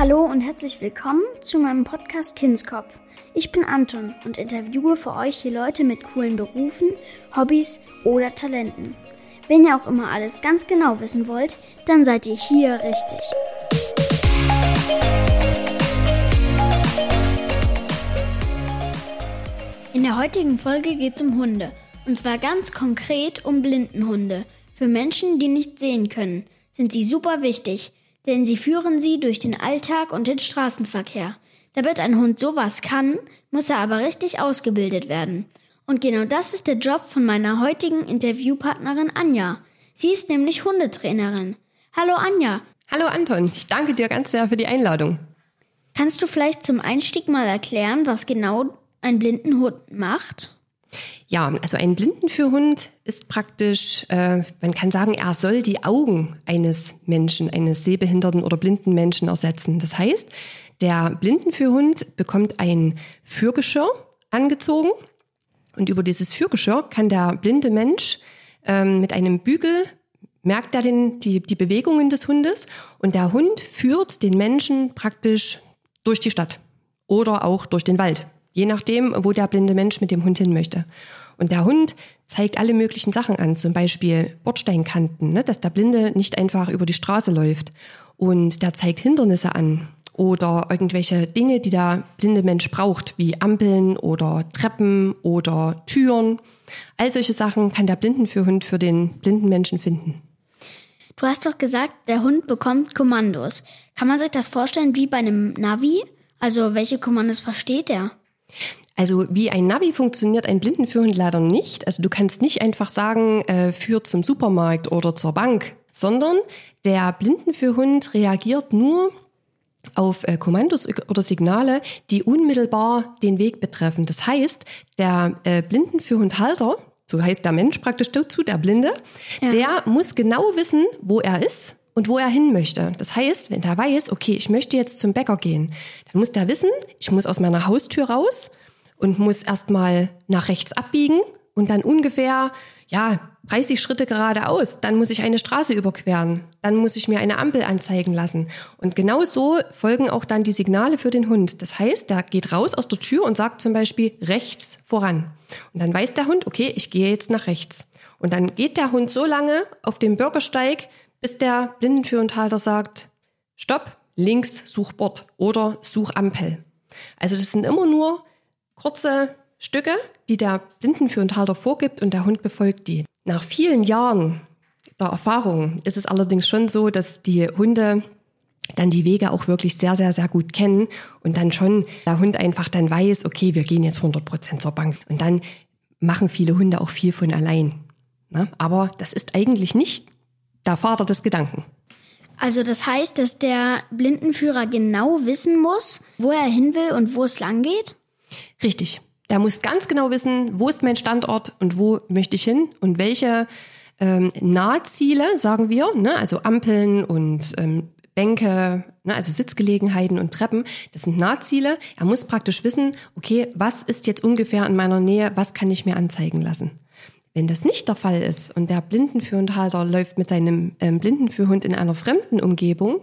Hallo und herzlich willkommen zu meinem Podcast Kindskopf. Ich bin Anton und interviewe für euch hier Leute mit coolen Berufen, Hobbys oder Talenten. Wenn ihr auch immer alles ganz genau wissen wollt, dann seid ihr hier richtig. In der heutigen Folge geht es um Hunde. Und zwar ganz konkret um Blindenhunde. Für Menschen, die nicht sehen können, sind sie super wichtig denn sie führen sie durch den Alltag und den Straßenverkehr. Damit ein Hund sowas kann, muss er aber richtig ausgebildet werden. Und genau das ist der Job von meiner heutigen Interviewpartnerin Anja. Sie ist nämlich Hundetrainerin. Hallo Anja. Hallo Anton, ich danke dir ganz sehr für die Einladung. Kannst du vielleicht zum Einstieg mal erklären, was genau ein Blindenhund macht? Ja, also ein Blindenführhund ist praktisch, äh, man kann sagen, er soll die Augen eines Menschen, eines sehbehinderten oder blinden Menschen ersetzen. Das heißt, der Blindenführhund bekommt ein Führgeschirr angezogen und über dieses Führgeschirr kann der blinde Mensch ähm, mit einem Bügel merkt er den, die, die Bewegungen des Hundes und der Hund führt den Menschen praktisch durch die Stadt oder auch durch den Wald. Je nachdem, wo der blinde Mensch mit dem Hund hin möchte. Und der Hund zeigt alle möglichen Sachen an, zum Beispiel Bordsteinkanten, ne, dass der Blinde nicht einfach über die Straße läuft. Und der zeigt Hindernisse an oder irgendwelche Dinge, die der blinde Mensch braucht, wie Ampeln oder Treppen oder Türen. All solche Sachen kann der Blindenführhund für den blinden Menschen finden. Du hast doch gesagt, der Hund bekommt Kommandos. Kann man sich das vorstellen wie bei einem Navi? Also welche Kommandos versteht er? Also wie ein Navi funktioniert ein Blindenführhund leider nicht. Also du kannst nicht einfach sagen, äh, führ zum Supermarkt oder zur Bank, sondern der Blindenführhund reagiert nur auf äh, Kommandos oder Signale, die unmittelbar den Weg betreffen. Das heißt, der äh, Blindenführhundhalter, so heißt der Mensch praktisch dazu, der Blinde, ja. der muss genau wissen, wo er ist und wo er hin möchte. Das heißt, wenn er weiß, okay, ich möchte jetzt zum Bäcker gehen, dann muss der wissen, ich muss aus meiner Haustür raus und muss erstmal nach rechts abbiegen und dann ungefähr, ja, 30 Schritte geradeaus. Dann muss ich eine Straße überqueren. Dann muss ich mir eine Ampel anzeigen lassen. Und genau so folgen auch dann die Signale für den Hund. Das heißt, der geht raus aus der Tür und sagt zum Beispiel rechts voran. Und dann weiß der Hund, okay, ich gehe jetzt nach rechts. Und dann geht der Hund so lange auf dem Bürgersteig, bis der Blindenführendhalter sagt, stopp, links such Bord oder such Ampel. Also das sind immer nur kurze Stücke, die der Blindenführendhalter vorgibt und der Hund befolgt die. Nach vielen Jahren der Erfahrung ist es allerdings schon so, dass die Hunde dann die Wege auch wirklich sehr, sehr, sehr gut kennen und dann schon der Hund einfach dann weiß, okay, wir gehen jetzt 100 Prozent zur Bank. Und dann machen viele Hunde auch viel von allein. Ne? Aber das ist eigentlich nicht der Vater des Gedanken. Also das heißt, dass der Blindenführer genau wissen muss, wo er hin will und wo es lang geht? Richtig. Der muss ganz genau wissen, wo ist mein Standort und wo möchte ich hin und welche ähm, Nahziele, sagen wir, ne? also Ampeln und ähm, Bänke, ne? also Sitzgelegenheiten und Treppen, das sind Nahziele. Er muss praktisch wissen, okay, was ist jetzt ungefähr in meiner Nähe, was kann ich mir anzeigen lassen. Wenn das nicht der Fall ist und der Blindenführhundhalter läuft mit seinem ähm, Blindenführhund in einer fremden Umgebung,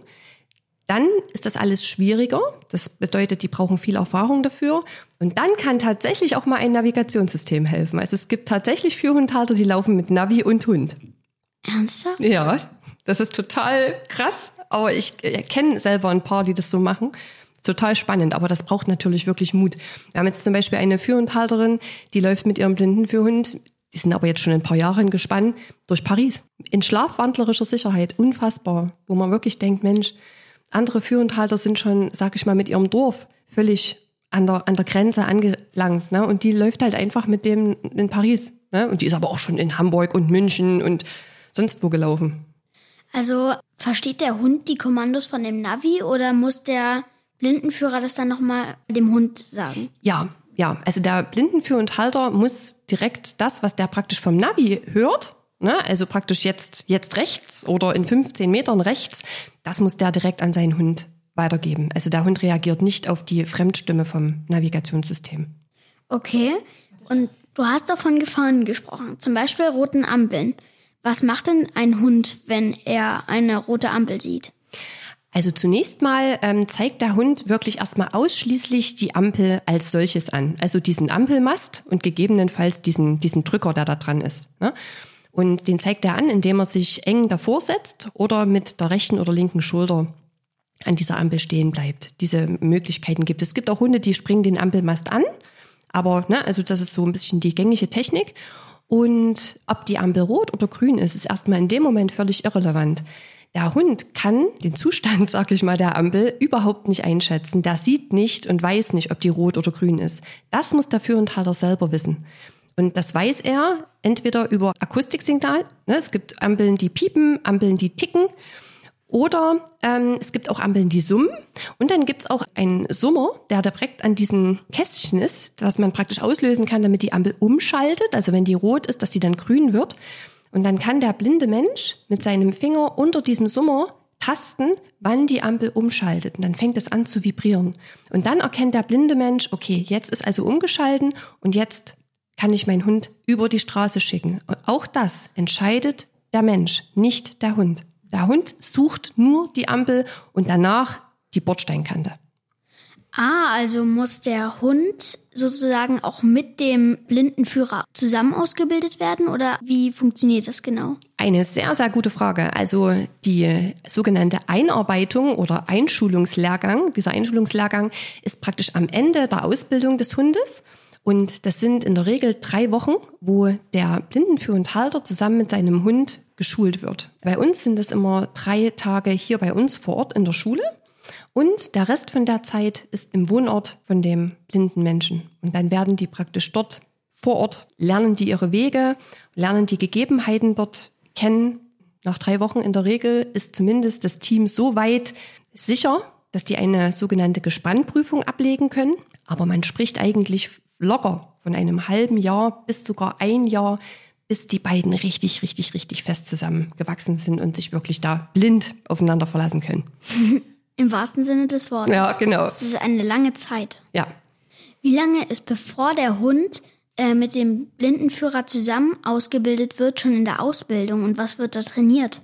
dann ist das alles schwieriger. Das bedeutet, die brauchen viel Erfahrung dafür. Und dann kann tatsächlich auch mal ein Navigationssystem helfen. Also es gibt tatsächlich Führhundhalter, die laufen mit Navi und Hund. Ernsthaft? Ja, das ist total krass. Aber ich kenne selber ein paar, die das so machen. Total spannend, aber das braucht natürlich wirklich Mut. Wir haben jetzt zum Beispiel eine Führhundhalterin, die läuft mit ihrem Blindenführhund die sind aber jetzt schon ein paar Jahre gespannt, durch Paris. In schlafwandlerischer Sicherheit. Unfassbar. Wo man wirklich denkt, Mensch, andere Führendhalter sind schon, sag ich mal, mit ihrem Dorf völlig an der, an der Grenze angelangt. Ne? Und die läuft halt einfach mit dem in Paris. Ne? Und die ist aber auch schon in Hamburg und München und sonst wo gelaufen. Also versteht der Hund die Kommandos von dem Navi oder muss der Blindenführer das dann nochmal dem Hund sagen? Ja, ja, also der Blindenführendhalter muss direkt das, was der praktisch vom Navi hört, ne, also praktisch jetzt, jetzt rechts oder in 15 Metern rechts, das muss der direkt an seinen Hund weitergeben. Also der Hund reagiert nicht auf die Fremdstimme vom Navigationssystem. Okay, und du hast doch von Gefahren gesprochen, zum Beispiel roten Ampeln. Was macht denn ein Hund, wenn er eine rote Ampel sieht? Also zunächst mal ähm, zeigt der Hund wirklich erstmal ausschließlich die Ampel als solches an. Also diesen Ampelmast und gegebenenfalls diesen, diesen Drücker, der da dran ist. Ne? Und den zeigt er an, indem er sich eng davor setzt oder mit der rechten oder linken Schulter an dieser Ampel stehen bleibt. Diese Möglichkeiten gibt es. Es gibt auch Hunde, die springen den Ampelmast an. Aber, ne, also das ist so ein bisschen die gängige Technik. Und ob die Ampel rot oder grün ist, ist erstmal in dem Moment völlig irrelevant. Der Hund kann den Zustand, sag ich mal, der Ampel überhaupt nicht einschätzen. Der sieht nicht und weiß nicht, ob die rot oder grün ist. Das muss der Führenthalter selber wissen. Und das weiß er entweder über Akustiksignal. Ne, es gibt Ampeln, die piepen, Ampeln, die ticken. Oder ähm, es gibt auch Ampeln, die summen. Und dann gibt's auch einen Summer, der direkt an diesem Kästchen ist, was man praktisch auslösen kann, damit die Ampel umschaltet. Also wenn die rot ist, dass die dann grün wird. Und dann kann der blinde Mensch mit seinem Finger unter diesem Summer tasten, wann die Ampel umschaltet. Und dann fängt es an zu vibrieren. Und dann erkennt der blinde Mensch, okay, jetzt ist also umgeschalten und jetzt kann ich meinen Hund über die Straße schicken. Und auch das entscheidet der Mensch, nicht der Hund. Der Hund sucht nur die Ampel und danach die Bordsteinkante. Ah, also muss der Hund sozusagen auch mit dem Blindenführer zusammen ausgebildet werden oder wie funktioniert das genau? Eine sehr, sehr gute Frage. Also die sogenannte Einarbeitung oder Einschulungslehrgang, dieser Einschulungslehrgang ist praktisch am Ende der Ausbildung des Hundes. Und das sind in der Regel drei Wochen, wo der Blindenführendhalter zusammen mit seinem Hund geschult wird. Bei uns sind es immer drei Tage hier bei uns vor Ort in der Schule. Und der Rest von der Zeit ist im Wohnort von dem blinden Menschen. Und dann werden die praktisch dort vor Ort, lernen die ihre Wege, lernen die Gegebenheiten dort kennen. Nach drei Wochen in der Regel ist zumindest das Team so weit sicher, dass die eine sogenannte Gespannprüfung ablegen können. Aber man spricht eigentlich locker von einem halben Jahr bis sogar ein Jahr, bis die beiden richtig, richtig, richtig fest zusammengewachsen sind und sich wirklich da blind aufeinander verlassen können. Im wahrsten Sinne des Wortes. Ja, genau. Das ist eine lange Zeit. Ja. Wie lange ist bevor der Hund äh, mit dem Blindenführer zusammen ausgebildet wird, schon in der Ausbildung und was wird da trainiert?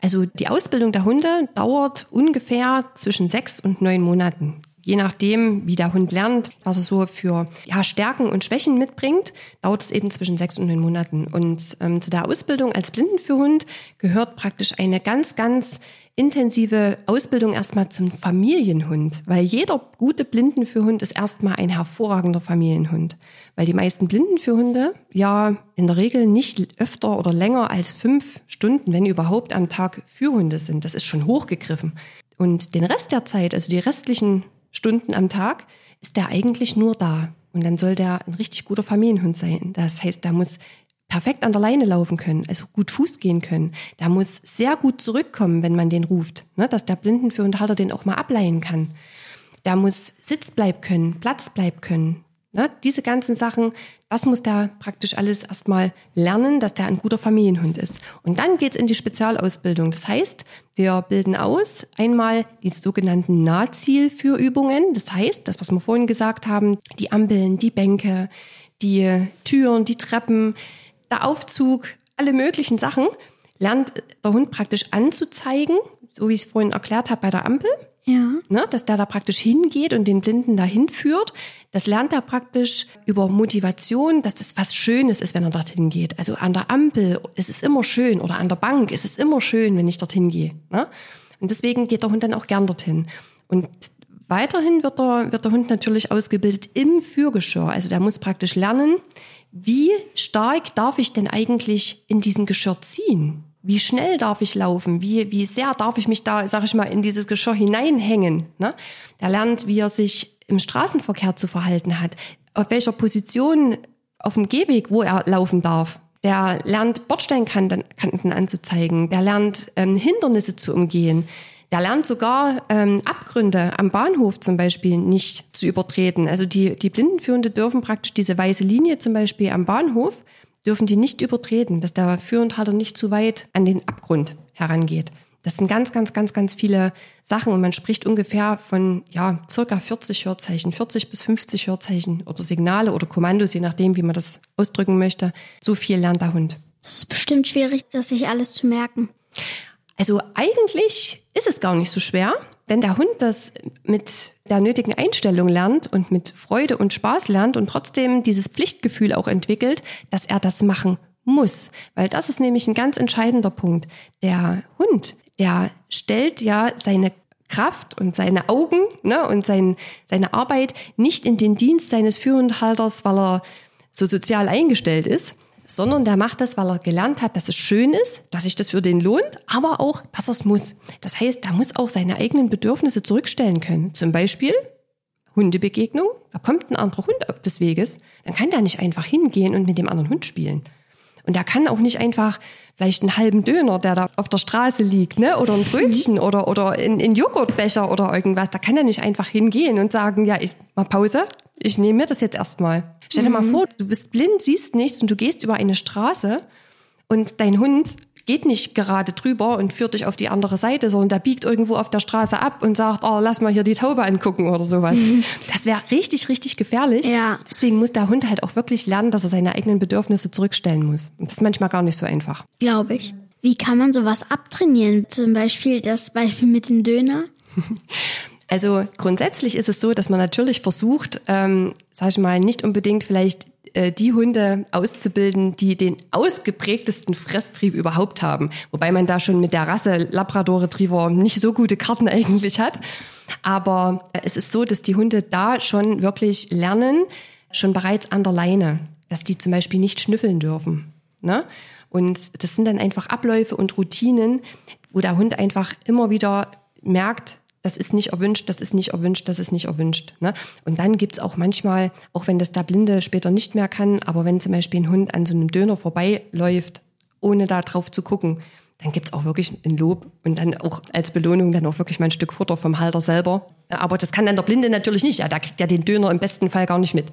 Also die Ausbildung der Hunde dauert ungefähr zwischen sechs und neun Monaten je nachdem, wie der Hund lernt, was er so für ja, Stärken und Schwächen mitbringt, dauert es eben zwischen sechs und neun Monaten. Und ähm, zu der Ausbildung als Blindenführhund gehört praktisch eine ganz, ganz intensive Ausbildung erstmal zum Familienhund, weil jeder gute Blindenführhund ist erstmal ein hervorragender Familienhund. Weil die meisten Blindenführhunde ja in der Regel nicht öfter oder länger als fünf Stunden, wenn überhaupt, am Tag Führhunde sind. Das ist schon hochgegriffen. Und den Rest der Zeit, also die restlichen Stunden am Tag, ist der eigentlich nur da. Und dann soll der ein richtig guter Familienhund sein. Das heißt, der muss perfekt an der Leine laufen können, also gut Fuß gehen können. Der muss sehr gut zurückkommen, wenn man den ruft, ne, dass der Blindenführendhalter den auch mal ableihen kann. Der muss Sitzbleib können, Platzbleib können. Ne, diese ganzen Sachen, das muss der praktisch alles erstmal lernen, dass der ein guter Familienhund ist. Und dann geht's in die Spezialausbildung. Das heißt, wir bilden aus einmal die sogenannten Nahzielführübungen. Das heißt, das, was wir vorhin gesagt haben, die Ampeln, die Bänke, die Türen, die Treppen, der Aufzug, alle möglichen Sachen lernt der Hund praktisch anzuzeigen, so wie ich es vorhin erklärt habe bei der Ampel. Ja. Ne, dass der da praktisch hingeht und den Blinden dahin führt. Das lernt er praktisch über Motivation, dass das was Schönes ist, wenn er dorthin geht. Also an der Ampel ist es immer schön oder an der Bank ist es immer schön, wenn ich dorthin gehe. Ne? Und deswegen geht der Hund dann auch gern dorthin. Und weiterhin wird der, wird der Hund natürlich ausgebildet im Führgeschirr. Also der muss praktisch lernen, wie stark darf ich denn eigentlich in diesem Geschirr ziehen? wie schnell darf ich laufen, wie, wie sehr darf ich mich da, sag ich mal, in dieses Geschirr hineinhängen. Ne? Der lernt, wie er sich im Straßenverkehr zu verhalten hat, auf welcher Position auf dem Gehweg, wo er laufen darf. Der lernt Bordsteinkanten anzuzeigen, der lernt ähm, Hindernisse zu umgehen. Der lernt sogar ähm, Abgründe am Bahnhof zum Beispiel nicht zu übertreten. Also die, die Blindenführende dürfen praktisch diese weiße Linie zum Beispiel am Bahnhof dürfen die nicht übertreten, dass der Führendhalter nicht zu weit an den Abgrund herangeht. Das sind ganz, ganz, ganz, ganz viele Sachen und man spricht ungefähr von ja circa 40 Hörzeichen, 40 bis 50 Hörzeichen oder Signale oder Kommandos, je nachdem, wie man das ausdrücken möchte. So viel lernt der Hund. Das ist bestimmt schwierig, das sich alles zu merken. Also eigentlich ist es gar nicht so schwer, wenn der Hund das mit der nötigen Einstellung lernt und mit Freude und Spaß lernt und trotzdem dieses Pflichtgefühl auch entwickelt, dass er das machen muss. Weil das ist nämlich ein ganz entscheidender Punkt. Der Hund, der stellt ja seine Kraft und seine Augen ne, und sein, seine Arbeit nicht in den Dienst seines Führhundhalters, weil er so sozial eingestellt ist, sondern der macht das, weil er gelernt hat, dass es schön ist, dass sich das für den lohnt, aber auch, dass er es muss. Das heißt, er muss auch seine eigenen Bedürfnisse zurückstellen können. Zum Beispiel Hundebegegnung, da kommt ein anderer Hund auf des Weges, dann kann der nicht einfach hingehen und mit dem anderen Hund spielen. Und der kann auch nicht einfach vielleicht einen halben Döner, der da auf der Straße liegt, ne? oder ein Brötchen mhm. oder, oder ein, ein Joghurtbecher oder irgendwas. Da kann er nicht einfach hingehen und sagen, ja, ich mach Pause, ich nehme mir das jetzt erstmal. Stell dir mhm. mal vor, du bist blind, siehst nichts und du gehst über eine Straße und dein Hund geht nicht gerade drüber und führt dich auf die andere Seite, sondern der biegt irgendwo auf der Straße ab und sagt, oh, lass mal hier die Taube angucken oder sowas. Mhm. Das wäre richtig, richtig gefährlich. Ja. Deswegen muss der Hund halt auch wirklich lernen, dass er seine eigenen Bedürfnisse zurückstellen muss. Und das ist manchmal gar nicht so einfach. Glaube ich. Wie kann man sowas abtrainieren? Zum Beispiel das Beispiel mit dem Döner? Also grundsätzlich ist es so, dass man natürlich versucht, ähm, sag ich mal, nicht unbedingt vielleicht äh, die Hunde auszubilden, die den ausgeprägtesten Fresstrieb überhaupt haben. Wobei man da schon mit der Rasse Labrador Retriever nicht so gute Karten eigentlich hat. Aber es ist so, dass die Hunde da schon wirklich lernen, schon bereits an der Leine, dass die zum Beispiel nicht schnüffeln dürfen. Ne? Und das sind dann einfach Abläufe und Routinen, wo der Hund einfach immer wieder merkt, das ist nicht erwünscht, das ist nicht erwünscht, das ist nicht erwünscht. Ne? Und dann gibt's auch manchmal, auch wenn das der Blinde später nicht mehr kann, aber wenn zum Beispiel ein Hund an so einem Döner vorbeiläuft, ohne da drauf zu gucken, dann gibt's auch wirklich ein Lob und dann auch als Belohnung dann auch wirklich mal ein Stück Futter vom Halter selber. Aber das kann dann der Blinde natürlich nicht. Ja, der kriegt ja den Döner im besten Fall gar nicht mit.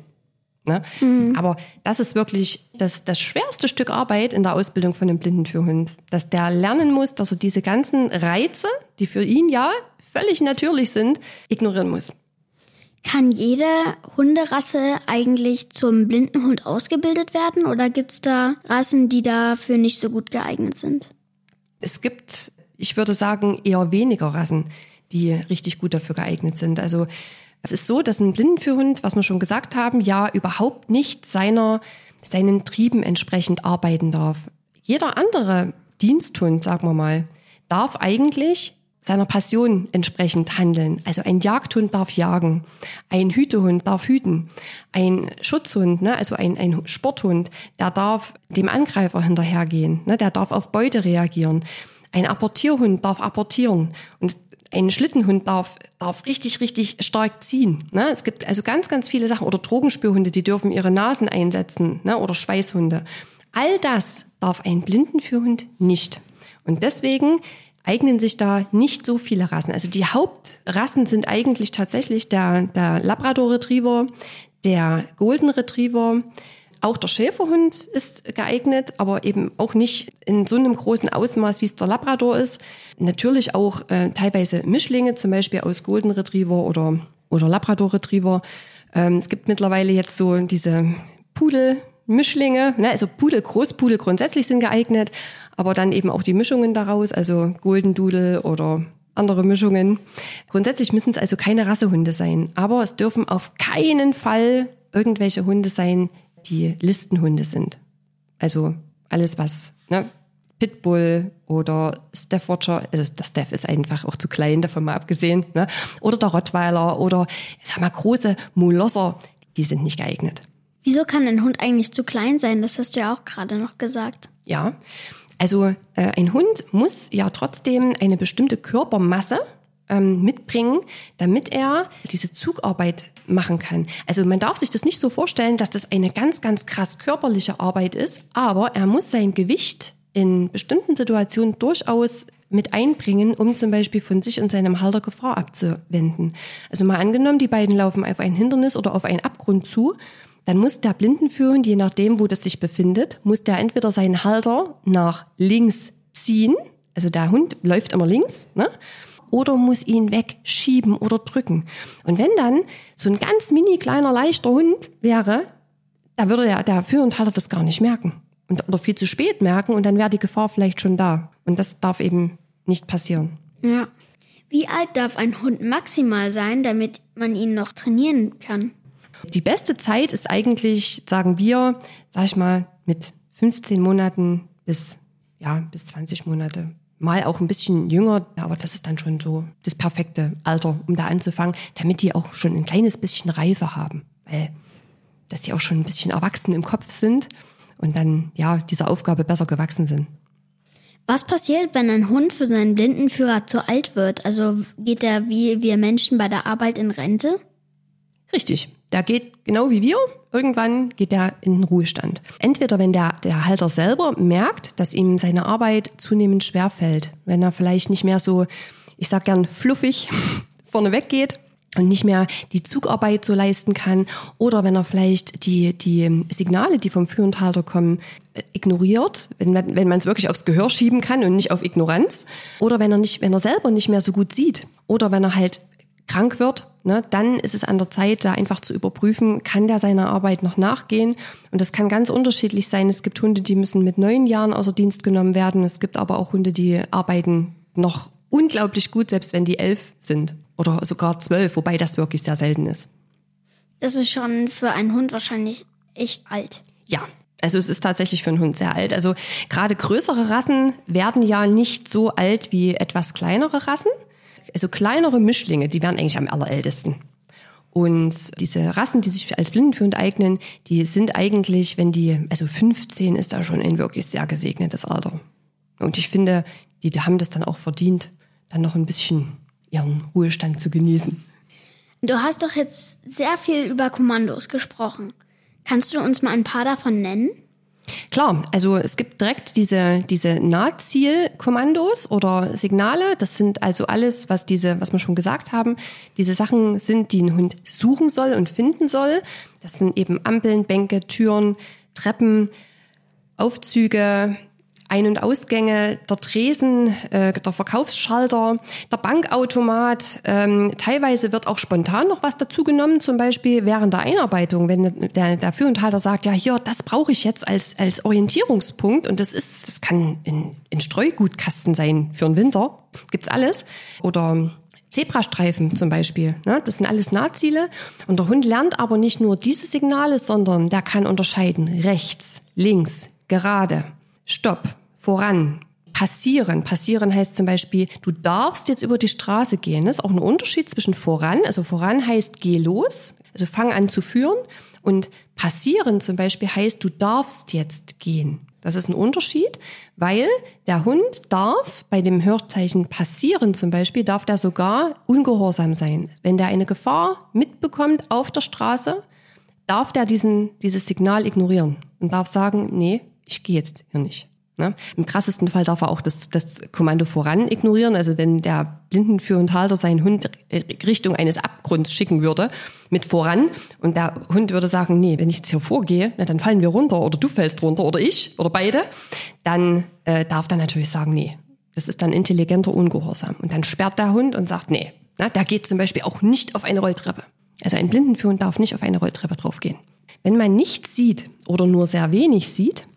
Ne? Mhm. Aber das ist wirklich das, das schwerste Stück Arbeit in der Ausbildung von einem Blindenführhund, dass der lernen muss, dass er diese ganzen Reize, die für ihn ja völlig natürlich sind, ignorieren muss. Kann jede Hunderasse eigentlich zum Blindenhund ausgebildet werden oder gibt es da Rassen, die dafür nicht so gut geeignet sind? Es gibt, ich würde sagen, eher weniger Rassen, die richtig gut dafür geeignet sind. Also es ist so, dass ein Blindenführhund, was wir schon gesagt haben, ja überhaupt nicht seiner, seinen Trieben entsprechend arbeiten darf. Jeder andere Diensthund, sagen wir mal, darf eigentlich seiner Passion entsprechend handeln. Also ein Jagdhund darf jagen, ein Hütehund darf hüten, ein Schutzhund, ne, also ein, ein Sporthund, der darf dem Angreifer hinterhergehen, ne, der darf auf Beute reagieren. Ein Apportierhund darf apportieren. Und ein Schlittenhund darf, darf richtig, richtig stark ziehen. Ne? Es gibt also ganz, ganz viele Sachen. Oder Drogenspürhunde, die dürfen ihre Nasen einsetzen. Ne? Oder Schweißhunde. All das darf ein Blindenführhund nicht. Und deswegen eignen sich da nicht so viele Rassen. Also die Hauptrassen sind eigentlich tatsächlich der, der Labrador Retriever, der Golden Retriever, auch der Schäferhund ist geeignet, aber eben auch nicht in so einem großen Ausmaß, wie es der Labrador ist. Natürlich auch äh, teilweise Mischlinge, zum Beispiel aus Golden Retriever oder, oder Labrador Retriever. Ähm, es gibt mittlerweile jetzt so diese Pudel, Mischlinge, ne? also Pudel, Großpudel grundsätzlich sind geeignet, aber dann eben auch die Mischungen daraus, also Golden Doodle oder andere Mischungen. Grundsätzlich müssen es also keine Rassehunde sein, aber es dürfen auf keinen Fall irgendwelche Hunde sein, die Listenhunde sind. Also alles, was ne, Pitbull oder Staffordshire, also der Staff ist einfach auch zu klein, davon mal abgesehen, ne? oder der Rottweiler oder ich sag mal große Molosser, die sind nicht geeignet. Wieso kann ein Hund eigentlich zu klein sein? Das hast du ja auch gerade noch gesagt. Ja, also äh, ein Hund muss ja trotzdem eine bestimmte Körpermasse ähm, mitbringen, damit er diese Zugarbeit machen kann. Also man darf sich das nicht so vorstellen, dass das eine ganz, ganz krass körperliche Arbeit ist, aber er muss sein Gewicht in bestimmten Situationen durchaus mit einbringen, um zum Beispiel von sich und seinem Halter Gefahr abzuwenden. Also mal angenommen, die beiden laufen auf ein Hindernis oder auf einen Abgrund zu, dann muss der Blindenführhund, je nachdem, wo das sich befindet, muss der entweder seinen Halter nach links ziehen, also der Hund läuft immer links, ne? oder muss ihn wegschieben oder drücken. Und wenn dann so ein ganz mini kleiner leichter Hund wäre, da würde der, der Führendhalter das gar nicht merken. Und, oder viel zu spät merken und dann wäre die Gefahr vielleicht schon da. Und das darf eben nicht passieren. Ja. Wie alt darf ein Hund maximal sein, damit man ihn noch trainieren kann? Die beste Zeit ist eigentlich, sagen wir, sag ich mal, mit 15 Monaten bis, ja, bis 20 Monate. Mal auch ein bisschen jünger, aber das ist dann schon so das perfekte Alter, um da anzufangen, damit die auch schon ein kleines bisschen Reife haben. Weil, dass die auch schon ein bisschen erwachsen im Kopf sind und dann, ja, dieser Aufgabe besser gewachsen sind. Was passiert, wenn ein Hund für seinen Blindenführer zu alt wird? Also geht er wie wir Menschen bei der Arbeit in Rente? Richtig. Der geht genau wie wir. Irgendwann geht er in den Ruhestand. Entweder wenn der, der Halter selber merkt, dass ihm seine Arbeit zunehmend schwerfällt, wenn er vielleicht nicht mehr so, ich sag gern fluffig vorneweg geht und nicht mehr die Zugarbeit so leisten kann oder wenn er vielleicht die, die Signale, die vom Führendhalter kommen, ignoriert, wenn man wenn es wirklich aufs Gehör schieben kann und nicht auf Ignoranz oder wenn er nicht wenn er selber nicht mehr so gut sieht oder wenn er halt krank wird, ne, dann ist es an der Zeit, da einfach zu überprüfen, kann der seiner Arbeit noch nachgehen. Und das kann ganz unterschiedlich sein. Es gibt Hunde, die müssen mit neun Jahren außer Dienst genommen werden. Es gibt aber auch Hunde, die arbeiten noch unglaublich gut, selbst wenn die elf sind oder sogar zwölf, wobei das wirklich sehr selten ist. Das ist schon für einen Hund wahrscheinlich echt alt. Ja, also es ist tatsächlich für einen Hund sehr alt. Also gerade größere Rassen werden ja nicht so alt wie etwas kleinere Rassen. Also kleinere Mischlinge, die werden eigentlich am allerältesten. Und diese Rassen, die sich als Blindenführend eignen, die sind eigentlich, wenn die, also 15 ist da schon ein wirklich sehr gesegnetes Alter. Und ich finde, die, die haben das dann auch verdient, dann noch ein bisschen ihren Ruhestand zu genießen. Du hast doch jetzt sehr viel über Kommandos gesprochen. Kannst du uns mal ein paar davon nennen? Klar, also es gibt direkt diese, diese Nahzielkommandos oder Signale. Das sind also alles, was diese, was wir schon gesagt haben, diese Sachen sind, die ein Hund suchen soll und finden soll. Das sind eben Ampeln, Bänke, Türen, Treppen, Aufzüge, ein- und Ausgänge, der Tresen, äh, der Verkaufsschalter, der Bankautomat. Ähm, teilweise wird auch spontan noch was dazugenommen, zum Beispiel während der Einarbeitung, wenn der, der Führenthalter sagt, ja hier, das brauche ich jetzt als, als Orientierungspunkt und das ist, das kann ein, ein Streugutkasten sein für den Winter, gibt's alles. Oder Zebrastreifen zum Beispiel. Ne? Das sind alles Nahziele. Und der Hund lernt aber nicht nur diese Signale, sondern der kann unterscheiden rechts, links, gerade. Stopp, voran, passieren. Passieren heißt zum Beispiel, du darfst jetzt über die Straße gehen. Das ist auch ein Unterschied zwischen voran. Also voran heißt, geh los, also fang an zu führen. Und passieren zum Beispiel heißt, du darfst jetzt gehen. Das ist ein Unterschied, weil der Hund darf bei dem Hörzeichen passieren zum Beispiel, darf der sogar ungehorsam sein. Wenn der eine Gefahr mitbekommt auf der Straße, darf der diesen, dieses Signal ignorieren und darf sagen, nee, ich gehe jetzt hier nicht. Ne? Im krassesten Fall darf er auch das, das Kommando voran ignorieren. Also wenn der Blindenführendhalter seinen Hund Richtung eines Abgrunds schicken würde mit voran und der Hund würde sagen, nee, wenn ich jetzt hier vorgehe, na, dann fallen wir runter oder du fällst runter oder ich oder beide, dann äh, darf er natürlich sagen, nee, das ist dann intelligenter Ungehorsam. Und dann sperrt der Hund und sagt, nee, na, der geht zum Beispiel auch nicht auf eine Rolltreppe. Also ein Blindenführend darf nicht auf eine Rolltreppe draufgehen. Wenn man nichts sieht oder nur sehr wenig sieht,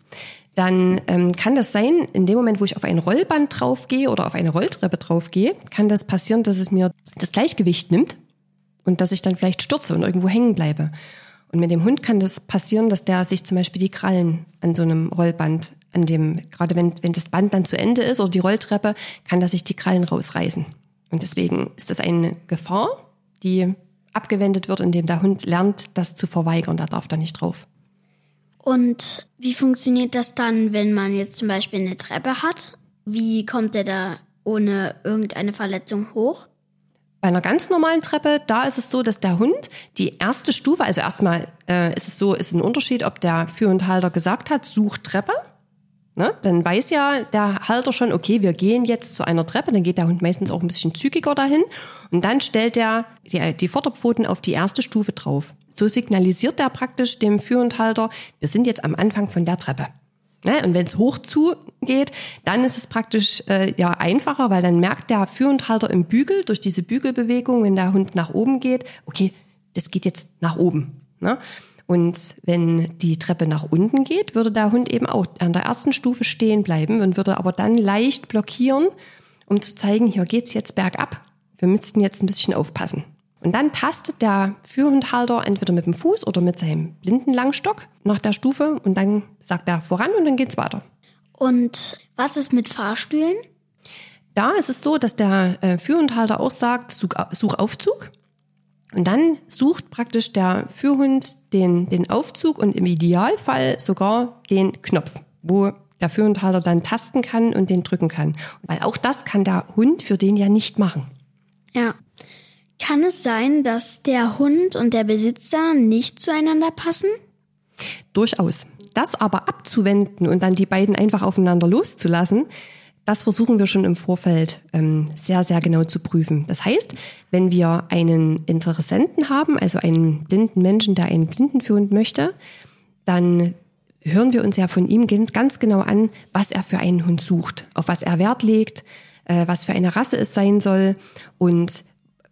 dann ähm, kann das sein, in dem Moment, wo ich auf ein Rollband draufgehe oder auf eine Rolltreppe draufgehe, kann das passieren, dass es mir das Gleichgewicht nimmt und dass ich dann vielleicht stürze und irgendwo hängen bleibe. Und mit dem Hund kann das passieren, dass der sich zum Beispiel die Krallen an so einem Rollband, an dem, gerade wenn, wenn das Band dann zu Ende ist oder die Rolltreppe, kann das sich die Krallen rausreißen. Und deswegen ist das eine Gefahr, die abgewendet wird, indem der Hund lernt, das zu verweigern. Da darf er nicht drauf. Und wie funktioniert das dann, wenn man jetzt zum Beispiel eine Treppe hat? Wie kommt der da ohne irgendeine Verletzung hoch? Bei einer ganz normalen Treppe, da ist es so, dass der Hund die erste Stufe, also erstmal äh, ist es so, ist ein Unterschied, ob der Führendhalter gesagt hat, such Treppe. Ne? Dann weiß ja der Halter schon, okay, wir gehen jetzt zu einer Treppe, dann geht der Hund meistens auch ein bisschen zügiger dahin und dann stellt er die, die Vorderpfoten auf die erste Stufe drauf. So signalisiert er praktisch dem Führendhalter, wir sind jetzt am Anfang von der Treppe. Ne? Und wenn es hoch zugeht, dann ist es praktisch äh, ja einfacher, weil dann merkt der Führendhalter im Bügel durch diese Bügelbewegung, wenn der Hund nach oben geht, okay, das geht jetzt nach oben. Ne? Und wenn die Treppe nach unten geht, würde der Hund eben auch an der ersten Stufe stehen bleiben und würde aber dann leicht blockieren um zu zeigen, hier geht's jetzt bergab. Wir müssten jetzt ein bisschen aufpassen. Und dann tastet der Führhundhalter entweder mit dem Fuß oder mit seinem Blindenlangstock nach der Stufe und dann sagt er voran und dann geht's weiter. Und was ist mit Fahrstühlen? Da ist es so, dass der äh, Führhundhalter auch sagt, such, such Aufzug. Und dann sucht praktisch der Führhund den, den Aufzug und im Idealfall sogar den Knopf, wo der Führhundhalter dann tasten kann und den drücken kann. Weil auch das kann der Hund für den ja nicht machen. Ja. Kann es sein, dass der Hund und der Besitzer nicht zueinander passen? Durchaus. Das aber abzuwenden und dann die beiden einfach aufeinander loszulassen, das versuchen wir schon im Vorfeld ähm, sehr, sehr genau zu prüfen. Das heißt, wenn wir einen Interessenten haben, also einen blinden Menschen, der einen Blindenführhund möchte, dann hören wir uns ja von ihm ganz genau an, was er für einen Hund sucht, auf was er Wert legt, äh, was für eine Rasse es sein soll und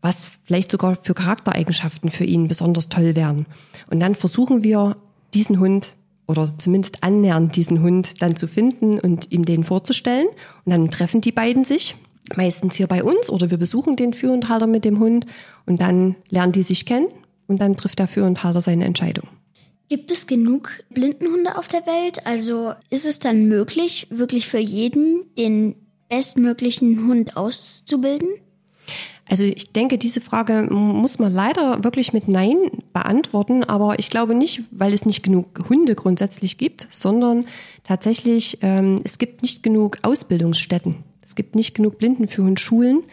was vielleicht sogar für Charaktereigenschaften für ihn besonders toll wären. Und dann versuchen wir, diesen Hund oder zumindest annähernd diesen Hund dann zu finden und ihm den vorzustellen. Und dann treffen die beiden sich, meistens hier bei uns oder wir besuchen den Führendhalter mit dem Hund und dann lernen die sich kennen und dann trifft der Führendhalter seine Entscheidung. Gibt es genug Blindenhunde auf der Welt? Also ist es dann möglich, wirklich für jeden den bestmöglichen Hund auszubilden? Also ich denke, diese Frage muss man leider wirklich mit Nein beantworten, aber ich glaube nicht, weil es nicht genug Hunde grundsätzlich gibt, sondern tatsächlich, ähm, es gibt nicht genug Ausbildungsstätten. Es gibt nicht genug Blindenführhundschulen,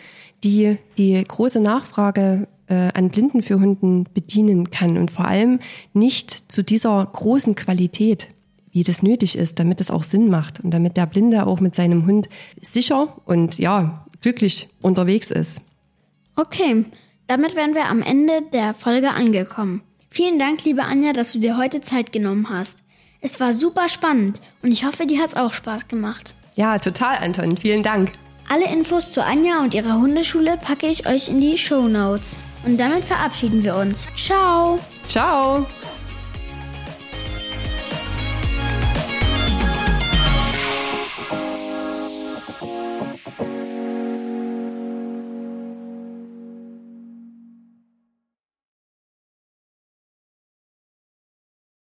die die große Nachfrage äh, an Blindenführhunden bedienen kann und vor allem nicht zu dieser großen Qualität, wie das nötig ist, damit es auch Sinn macht und damit der Blinde auch mit seinem Hund sicher und ja, glücklich unterwegs ist. Okay, damit wären wir am Ende der Folge angekommen. Vielen Dank, liebe Anja, dass du dir heute Zeit genommen hast. Es war super spannend und ich hoffe, dir hat's auch Spaß gemacht. Ja, total, Anton. Vielen Dank. Alle Infos zu Anja und ihrer Hundeschule packe ich euch in die Show Notes. Und damit verabschieden wir uns. Ciao. Ciao.